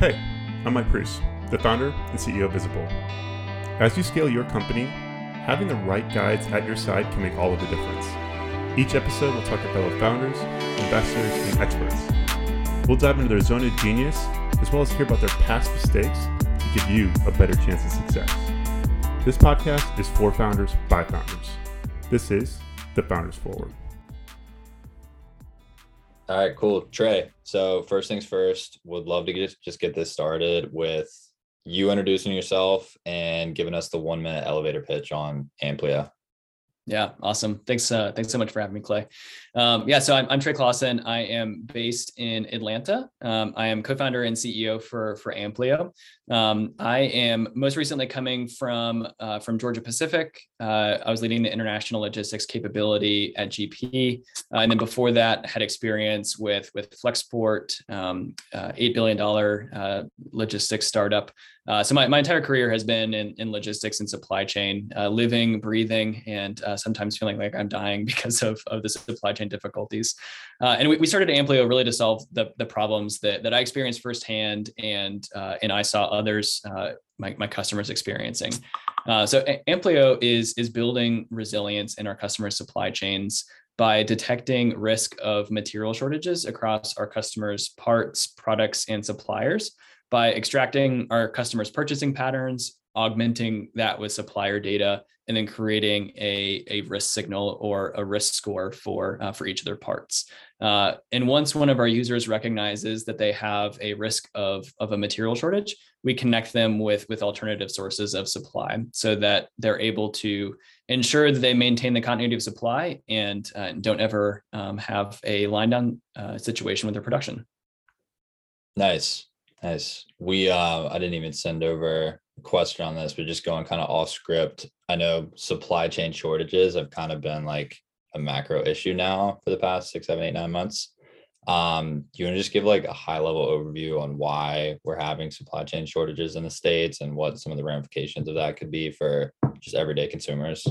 Hey, I'm Mike Preuss, the founder and CEO of Visible. As you scale your company, having the right guides at your side can make all of the difference. Each episode we'll talk to fellow founders, investors, and experts. We'll dive into their zone of genius, as well as hear about their past mistakes to give you a better chance of success. This podcast is for founders by founders. This is the Founders Forward. All right, cool. Trey, so first things first, would love to just get this started with you introducing yourself and giving us the one minute elevator pitch on Amplio. Yeah, awesome. Thanks. Uh, thanks so much for having me, Clay. Um, yeah, so I'm, I'm Trey Clausen. I am based in Atlanta. Um, I am co-founder and CEO for for Amplio. Um, I am most recently coming from uh, from Georgia Pacific. Uh, I was leading the international logistics capability at GP, uh, and then before that, had experience with with Flexport, um, uh, eight billion dollar uh, logistics startup. Uh, so my, my entire career has been in, in logistics and supply chain, living, breathing, and sometimes feeling like I'm dying because of, of the supply chain difficulties. Uh, and we, we started Amplio really to solve the, the problems that, that I experienced firsthand and, uh, and I saw others, uh, my, my customers experiencing. Uh, so Amplio is, is building resilience in our customer supply chains by detecting risk of material shortages across our customers' parts, products, and suppliers by extracting our customers' purchasing patterns, augmenting that with supplier data, and then creating a, a risk signal or a risk score for, uh, for each of their parts. Uh, and once one of our users recognizes that they have a risk of, of a material shortage, we connect them with, with alternative sources of supply so that they're able to ensure that they maintain the continuity of supply and uh, don't ever um, have a line down uh, situation with their production. Nice. Nice. We uh I didn't even send over a question on this, but just going kind of off script. I know supply chain shortages have kind of been like a macro issue now for the past six, seven, eight, nine months. Um, do you want to just give like a high level overview on why we're having supply chain shortages in the States and what some of the ramifications of that could be for just everyday consumers?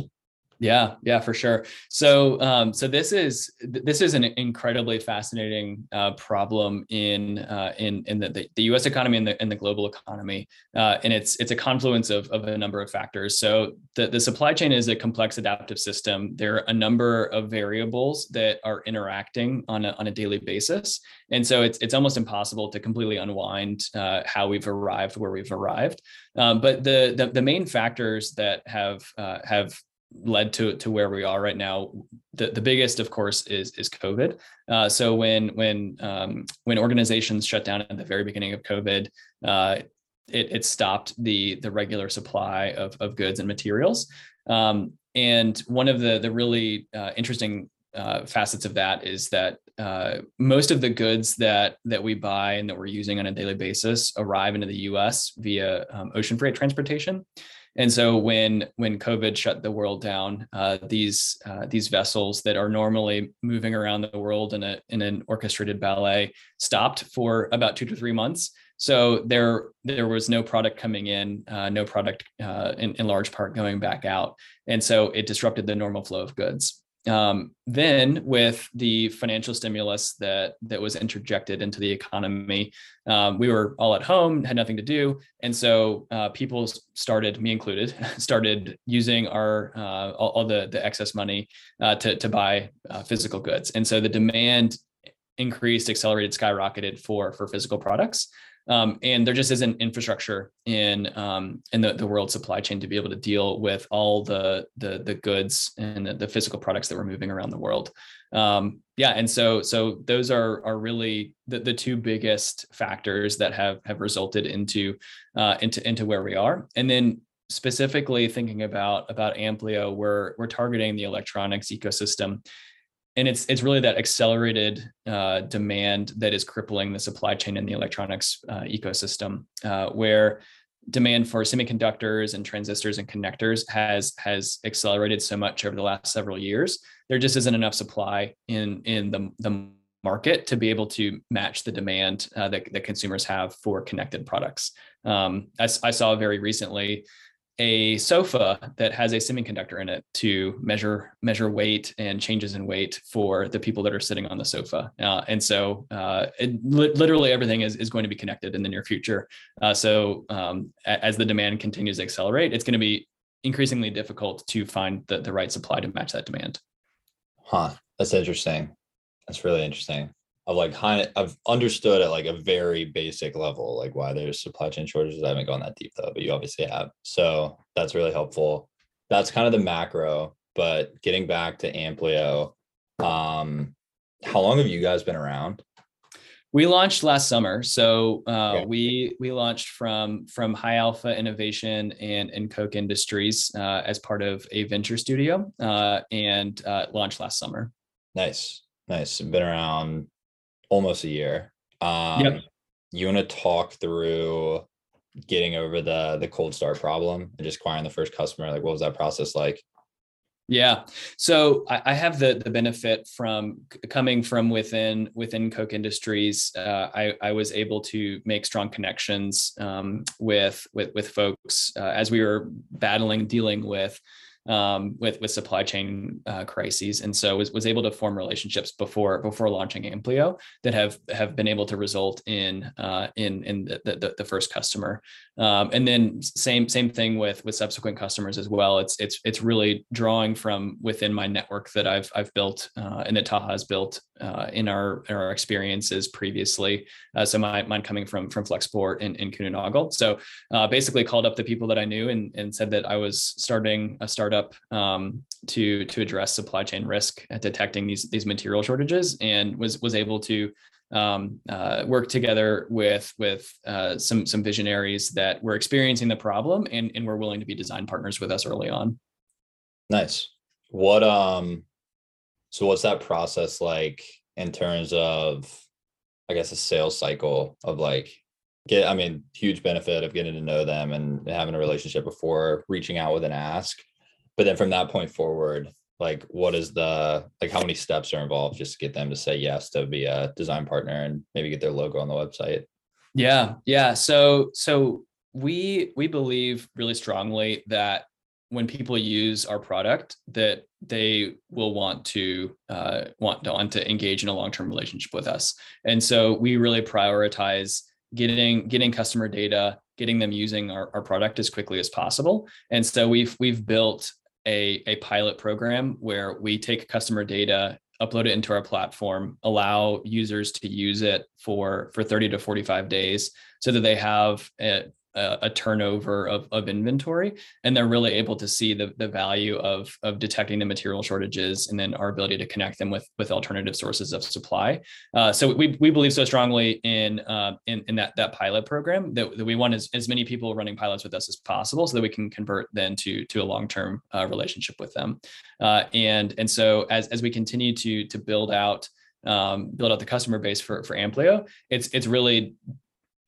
Yeah, yeah, for sure. So, um, so this is this is an incredibly fascinating uh, problem in uh, in in the, the, U.S. economy and the in the global economy, uh, and it's it's a confluence of of a number of factors. So, the the supply chain is a complex adaptive system. There are a number of variables that are interacting on a on a daily basis, and so it's it's almost impossible to completely unwind uh, how we've arrived where we've arrived. Um, but the, the the main factors that have uh, have led to to where we are right now. The, the biggest, of course, is is COVID. Uh, so when when um, when organizations shut down at the very beginning of COVID, uh, it, it stopped the the regular supply of of goods and materials. Um, and one of the the really uh, interesting uh, facets of that is that uh, most of the goods that that we buy and that we're using on a daily basis arrive into the U.S. via um, ocean freight transportation. And so when when COVID shut the world down, uh, these uh, these vessels that are normally moving around the world in a in an orchestrated ballet stopped for about two to three months. So there there was no product coming in, uh, no product uh, in, in large part going back out, and so it disrupted the normal flow of goods. Um, then, with the financial stimulus that that was interjected into the economy, um, we were all at home, had nothing to do, and so uh, people started, me included, started using our uh, all, all, the the excess money uh, to to buy uh, physical goods, and so the demand increased, accelerated, skyrocketed for for physical products. Um, and there just isn't infrastructure in um, in the, the world supply chain to be able to deal with all the the, the goods and the, the, physical products that we're moving around the world. Um, yeah, and so so those are are really the, the two biggest factors that have have resulted into uh, into into where we are. And then specifically thinking about about Amplio, we're we're targeting the electronics ecosystem and it's it's really that accelerated uh, demand that is crippling the supply chain in the electronics uh, ecosystem, uh, where demand for semiconductors and transistors and connectors has has accelerated so much over the last several years. There just isn't enough supply in in the the market to be able to match the demand uh, that, that consumers have for connected products. Um, I, I saw very recently a sofa that has a semiconductor in it to measure measure weight and changes in weight for the people that are sitting on the sofa. Uh, and so uh, it, li- literally everything is, is going to be connected in the near future. Uh, so um, as the demand continues to accelerate, it's going to be increasingly difficult to find the, the right supply to match that demand. Huh. That's interesting. That's really interesting. I've like of I've understood at like a very basic level, like why there's supply chain shortages. I haven't gone that deep though, but you obviously have. So that's really helpful. That's kind of the macro. But getting back to Amplio, um, how long have you guys been around? We launched last summer, so uh, okay. we we launched from from High Alpha Innovation and and Koch Industries uh, as part of a venture studio, uh, and uh, launched last summer. Nice, nice. Been around almost a year. Um, yep. You want to talk through getting over the the cold start problem and just acquiring the first customer? Like, what was that process like? Yeah. So I, I, have the the benefit from coming from within within Koch Industries. Uh, I I was able to make strong connections um, with with with folks uh, as we were battling dealing with um, with with supply chain uh, crises, and so was was able to form relationships before before launching Amplio that have have been able to result in uh, in in the, the, the first customer, um, and then same same thing with with subsequent customers as well. It's it's it's really drawing from within my network that I've I've built uh, and that Taha has built uh, in our in our experiences previously. Uh, so my mine coming from from Flexport in in Kuehne So uh, basically called up the people that I knew and and said that I was starting a startup um, to to address supply chain risk at detecting these these material shortages, and was was able to um, uh, work together with with uh, some some visionaries that were experiencing the problem and and were willing to be design partners with us early on. Nice. What um, so what's that process like in terms of, I guess, a sales cycle of like get i mean huge benefit of getting to know them and having a relationship before reaching out with an ask but then from that point forward like what is the like how many steps are involved just to get them to say yes to be a design partner and maybe get their logo on the website? Yeah yeah. So so we we believe really strongly that when people use our product that they will want to uh, want to want to engage in a long-term relationship with us. And so we really prioritize getting getting customer data getting them using our, our product as quickly as possible. And so we've we've built a, a pilot program where we take customer data upload it into our platform allow users to use it for for 30 to 45 days so that they have a, a, turnover of, of inventory and they're really able to see the, the value of, of detecting the material shortages and then our ability to connect them with, with alternative sources of supply. Uh, so we, we believe so strongly in, uh, in, in that, that pilot program that, that we want as, as many people running pilots with us as possible so that we can convert then to, to a long-term uh, relationship with them. Uh, and, and so as, as we continue to, to build out um, build out the customer base for for Amplio. It's it's really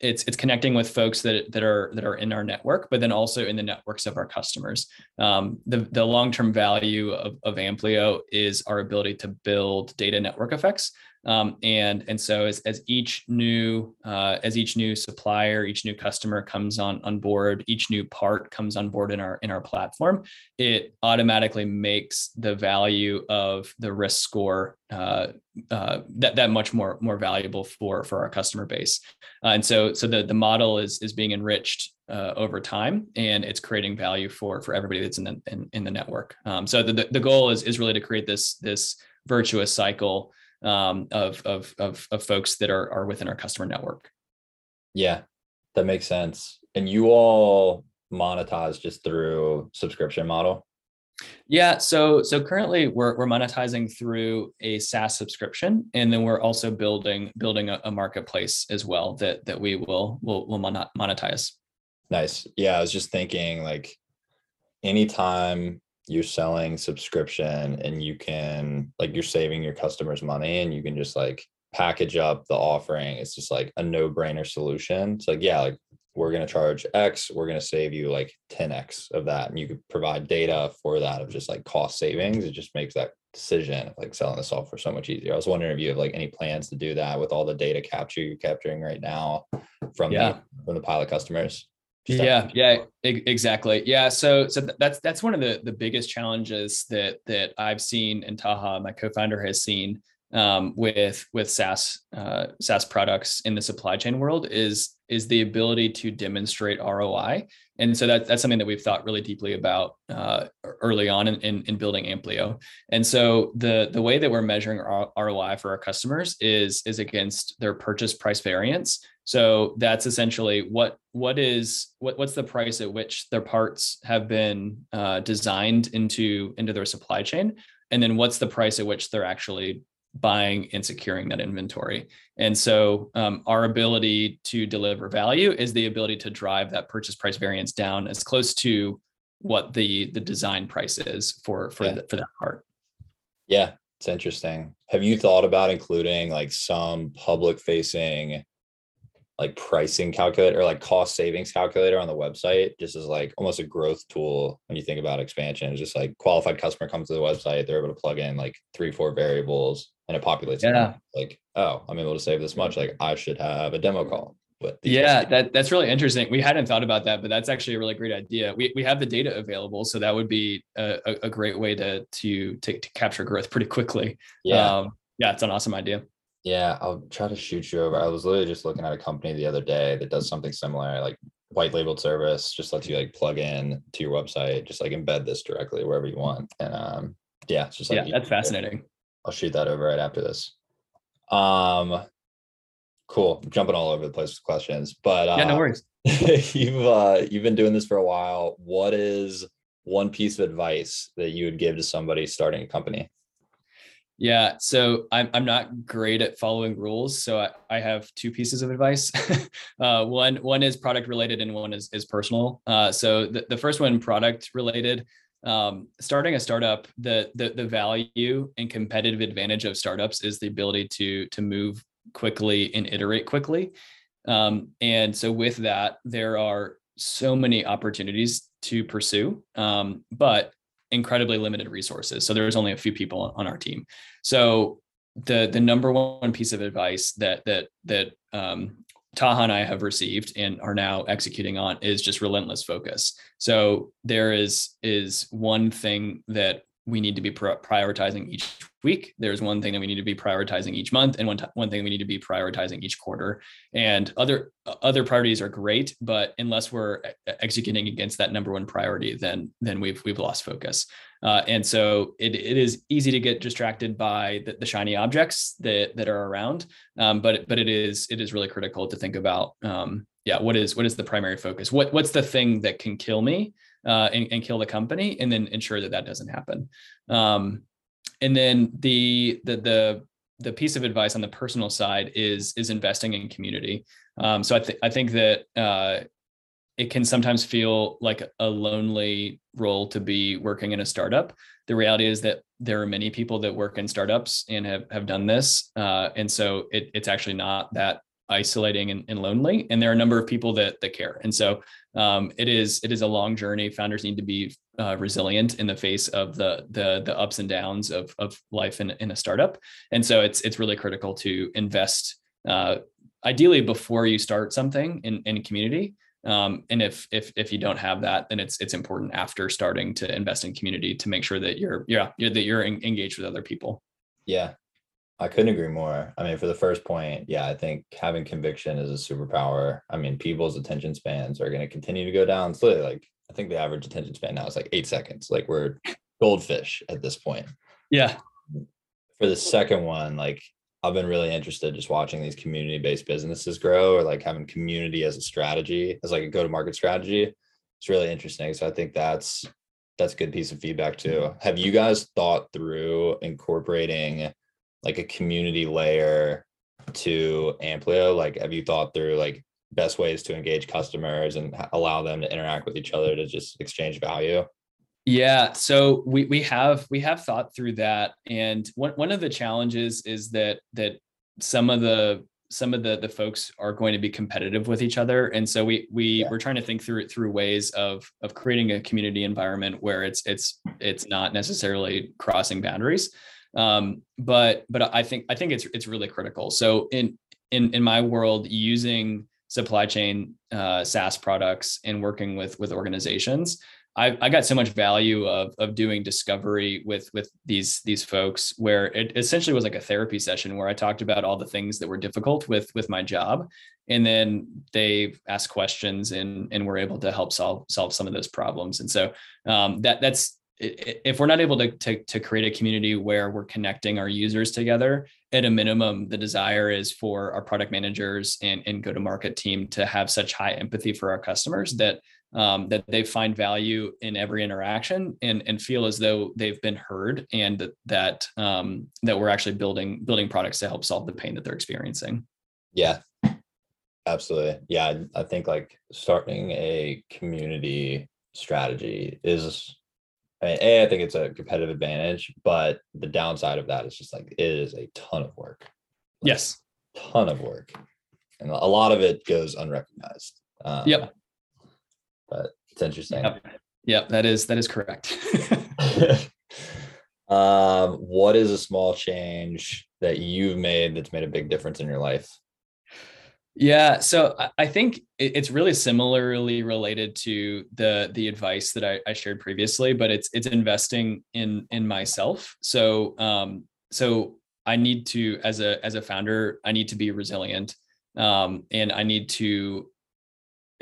it's it's connecting with folks that that are that are in our network, but then also in the networks of our customers. Um, the the long term value of, of Amplio is our ability to build data network effects um, and and so as, as each new uh, as each new supplier, each new customer comes on on board, each new part comes on board in our in our platform, it automatically makes the value of the risk score uh, uh, that that much more more valuable for for our customer base. Uh, and so so the the model is is being enriched uh, over time and it's creating value for for everybody that's in the in, in the network um, so the, the goal is is really to create this this virtuous cycle um, of, of, of, of folks that are, are within our customer network. Yeah, that makes sense. And you all monetize just through subscription model? Yeah, so so currently we're we're monetizing through a SaaS subscription, and then we're also building building a, a marketplace as well that that we will will will monetize. Nice. Yeah, I was just thinking like anytime you're selling subscription and you can like you're saving your customers money and you can just like package up the offering it's just like a no-brainer solution. It's like yeah like we're going to charge x we're going to save you like 10x of that and you could provide data for that of just like cost savings it just makes that decision of like selling the software so much easier. I was wondering if you have like any plans to do that with all the data capture you're capturing right now from yeah. the from the pilot customers yeah yeah exactly. Yeah so so that's that's one of the the biggest challenges that that i've seen and taha my co-founder has seen um, with with SaaS uh, SaaS products in the supply chain world is is the ability to demonstrate ROI, and so that, that's something that we've thought really deeply about uh, early on in, in, in, building Amplio. And so the the way that we're measuring ROI for our customers is is against their purchase price variance. So that's essentially what what is what what's the price at which their parts have been uh, designed into into their supply chain, and then what's the price at which they're actually buying and securing that inventory. And so um, our ability to deliver value is the ability to drive that purchase price variance down as close to what the the design price is for for yeah. the, for that part. Yeah, it's interesting. Have you thought about including like some public facing like pricing calculator or like cost savings calculator on the website just as like almost a growth tool when you think about expansion it's just like qualified customer comes to the website they're able to plug in like three four variables and it populates yeah. like oh i'm able to save this much like i should have a demo call but yeah that, that's really interesting. We hadn't thought about that but that's actually a really great idea. We, we have the data available so that would be a, a great way to, to to to capture growth pretty quickly. Yeah. Um, yeah it's an awesome idea. Yeah, I'll try to shoot you over. I was literally just looking at a company the other day that does something similar, like white labeled service, just lets you like plug in to your website, just like embed this directly wherever you want. And um, yeah, it's just like yeah, that's fascinating. I'll shoot that over right after this. Um, cool. I'm jumping all over the place with questions, but uh, yeah, no worries. you've uh, you've been doing this for a while. What is one piece of advice that you would give to somebody starting a company? Yeah, so I'm I'm not great at following rules, so I, I have two pieces of advice. uh, one one is product related, and one is is personal. Uh, so the, the first one, product related. Um, starting a startup, the, the the value and competitive advantage of startups is the ability to to move quickly and iterate quickly. Um, and so with that, there are so many opportunities to pursue, um, but incredibly limited resources. So there's only a few people on our team. So the the number one piece of advice that that that um, Taha and I have received and are now executing on is just relentless focus. So there is is one thing that we need to be prioritizing each week. There's one thing that we need to be prioritizing each month, and one t- one thing we need to be prioritizing each quarter. And other other priorities are great, but unless we're executing against that number one priority, then then we've we've lost focus. Uh, and so it, it is easy to get distracted by the, the shiny objects that that are around. Um, but but it is it is really critical to think about. Um, yeah, what is what is the primary focus? What what's the thing that can kill me? uh, and, and, kill the company, and then ensure that that doesn't happen. Um, and then the the the the piece of advice on the personal side is is investing in community. Um, so I think I think that uh, it can sometimes feel like a lonely role to be working in a startup. The reality is that there are many people that work in startups and have have done this, uh, and so it, it's actually not that isolating and, and, lonely. And there are a number of people that that care. And so um, it is it is a long journey. Founders need to be uh, resilient in the face of the the the ups and downs of of life in, in a startup. And so it's it's really critical to invest uh, ideally before you start something in in community. Um, and if if if you don't have that, then it's it's important after starting to invest in community to make sure that you're yeah you're, that you're engaged with other people. Yeah, I couldn't agree more. I mean, for the first point, yeah, I think having conviction is a superpower. I mean, people's attention spans are going to continue to go down. It's literally like I think the average attention span now is like eight seconds. Like we're goldfish at this point. Yeah. For the second one, like I've been really interested just watching these community-based businesses grow or like having community as a strategy, as like a go-to-market strategy. It's really interesting. So I think that's that's a good piece of feedback too. Have you guys thought through incorporating like a community layer to Amplio? Like, have you thought through like best ways to engage customers and allow them to interact with each other to just exchange value? Yeah, so we we have we have thought through that, and one one of the challenges is that that some of the some of the the folks are going to be competitive with each other and so we we yeah. we're trying to think through it through ways of of creating a community environment where it's it's it's not necessarily crossing boundaries um, but but I think I think it's it's really critical. So in in in my world, using supply chain uh, SaaS products and working with with organizations, I, I got so much value of of doing discovery with with these these folks where it essentially was like a therapy session where I talked about all the things that were difficult with with my job, and then they asked questions and and were able to help solve solve some of those problems. And so um, that that's if we're not able to, to, to create a community where we're connecting our users together at a minimum the desire is for our product managers and, and go to market team to have such high empathy for our customers that um, that they find value in every interaction and and feel as though they've been heard and that that um, that we're actually building building products to help solve the pain that they're experiencing yeah absolutely yeah i think like starting a community strategy is I mean, a, I think it's a competitive advantage, but the downside of that is just like it is a ton of work. Like, yes, ton of work, and a lot of it goes unrecognized. Um, yep. But it's interesting. Yep. yep, that is that is correct. um, what is a small change that you've made that's made a big difference in your life? Yeah, so I think it's really similarly related to the the advice that I, I shared previously, but it's it's investing in in myself. So um, so I need to as a as a founder, I need to be resilient, um, and I need to.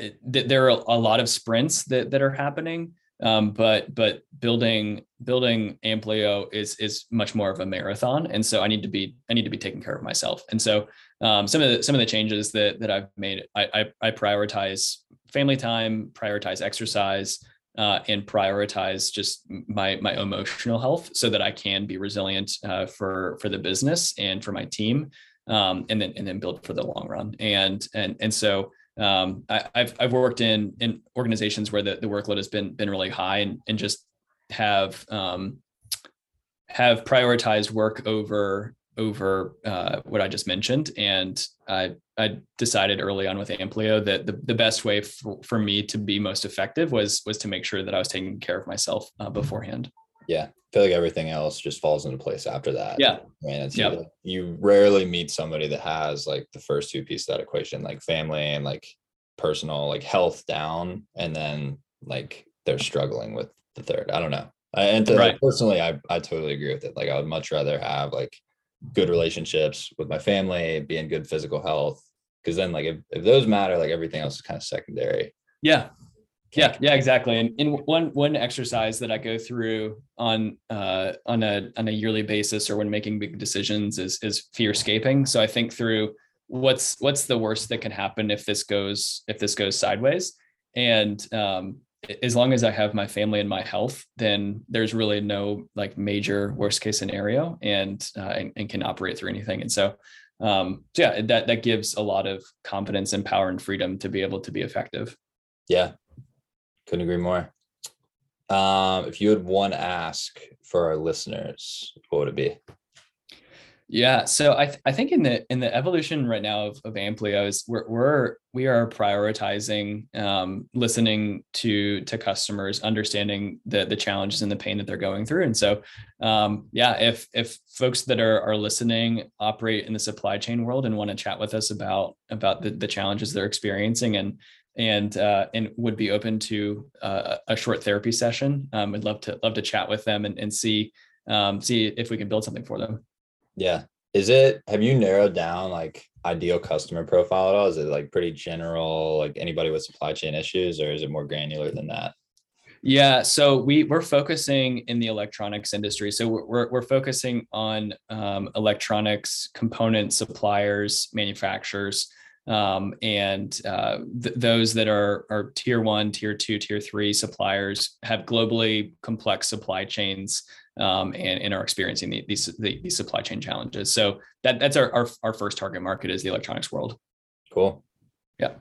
It, there are a lot of sprints that that are happening, um, but but building building Amplio is is much more of a marathon, and so I need to be I need to be taking care of myself, and so um, some of the some of the changes that that I've made, I I, I prioritize family time, prioritize exercise, uh, and prioritize just my my emotional health so that I can be resilient uh, for for the business and for my team, um, and then and then build for the long run. And and and so um, I, have I've worked in in organizations where the, the workload has been been really high and and just have um, have prioritized work over over uh, what I just mentioned. And I, I decided early on with Amplio that the, the best way for, for me to be most effective was was to make sure that I was taking care of myself uh, beforehand. Yeah. I feel like everything else just falls into place after that. Yeah. Man, it's you rarely meet somebody that has like the first two pieces of that equation, like family and like personal, like health down, and then like they're struggling with the third. I don't know. I, and to, right. like, personally, I, I totally agree with it. Like I would much rather have like good relationships with my family, be in good physical health. Cause then like if, if those matter, like everything else is kind of secondary. Yeah. Yeah, yeah, exactly. And in one one exercise that I go through on uh, on a on a yearly basis or when making big decisions is is fear scaping. So I think through what's what's the worst that can happen if this goes if this goes sideways, and um, as long as I have my family and my health, then there's really no like major worst case scenario and, uh, and, and, can operate through anything. And so, um, so yeah, that, that gives a lot of confidence and power and freedom to be able to be effective. Yeah. Couldn't agree more. Um, if you had one ask for our listeners, what would it be? Yeah, so I th- I think in the in the evolution right now of, of Amplios, we're we're we are prioritizing um, listening to to customers, understanding the the challenges and the pain that they're going through, and so um, yeah, if if folks that are are listening operate in the supply chain world and want to chat with us about about the, the challenges they're experiencing and and uh, and would be open to uh, a short therapy session, um, I'd love to love to chat with them and, and see um, see if we can build something for them. Yeah. Is it, have you narrowed down like ideal customer profile at all? Is it like pretty general, like anybody with supply chain issues, or is it more granular than that? Yeah, so we we're focusing in the electronics industry. So we're we're, we're focusing on um, electronics component suppliers, manufacturers, um, and uh, th- those that are are tier one, tier two, tier three suppliers have globally complex supply chains um, and, and are experiencing the, these the, these supply chain challenges. So that that's our, our our first target market is the electronics world. Cool. Yeah.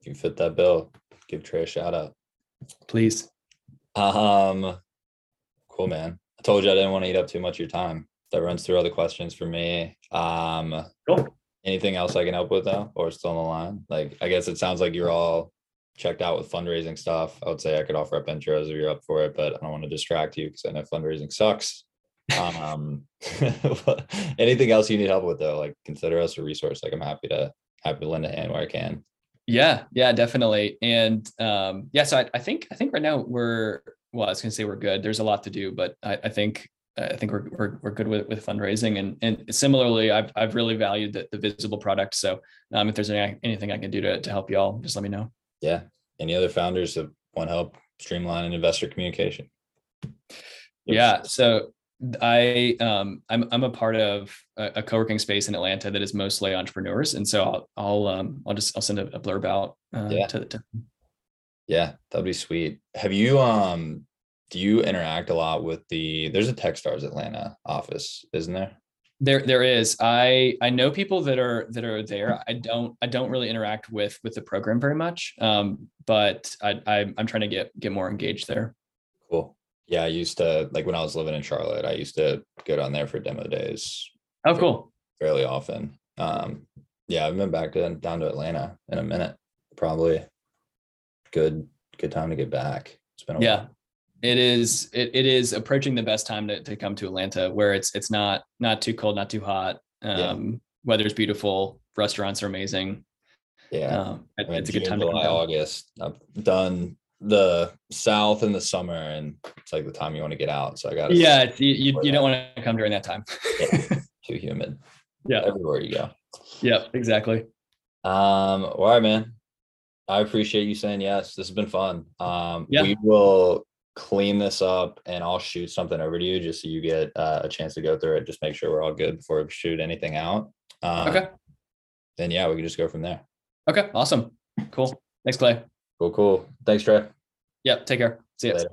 If you fit that bill, give Trey a shout out. Please. Um, cool, man. I told you I didn't want to eat up too much of your time. That runs through all the questions for me. Um, cool. Anything else I can help with though, or still on the line? Like, I guess it sounds like you're all checked out with fundraising stuff. I would say I could offer up intros if you're up for it, but I don't want to distract you because I know fundraising sucks. Um, anything else you need help with though, like consider us a resource. Like I'm happy to happy to lend a hand where I can. Yeah, yeah, definitely. And um, yeah, so I, I think I think right now we're well, I was gonna say we're good. There's a lot to do, but I, I think I think we're, we're, we're good with, with fundraising and, and similarly, I've, I've really valued the, the visible product. So um, if there's any, anything I can do to, to help y'all, just let me know. Yeah. Any other founders that want help streamline an investor communication? Yeah. So I um I'm I'm a part of a, a, co-working space in Atlanta that is mostly entrepreneurs, and so I'll I'll um I'll just I'll send a, a blurb out uh, yeah. to, to yeah that'd be sweet. Have you um do you interact a lot with the there's a Techstars Atlanta office, isn't there? There there is. I I know people that are that are there. I don't I don't really interact with with the program very much. Um, but I, I I'm trying to get get more engaged there. Cool. Yeah, I used to like when I was living in Charlotte, I used to go down there for demo days. Oh, cool. Fairly often. Um, yeah, I've been back to down to Atlanta in a minute. Probably good good time to get back. It's been a yeah. While. It is it, it is approaching the best time to, to come to Atlanta where it's it's not not too cold, not too hot. Um yeah. weather's beautiful, restaurants are amazing. Yeah. Um, I mean, it's a good time July, to come August. I've done the south in the summer and it's like the time you want to get out. So I got Yeah, you, you, you don't want to come during that time. yeah, too humid. Yeah. Everywhere you go. Yeah, exactly. Um, all right, man. I appreciate you saying yes. This has been fun. Um, yeah. we will clean this up and I'll shoot something over to you just so you get uh, a chance to go through it. Just make sure we're all good before we shoot anything out. Um, okay. Then yeah, we can just go from there. Okay. Awesome. Cool. Thanks, Clay. Cool. Cool. Thanks, Trey. Yep. Take care. See you. Later.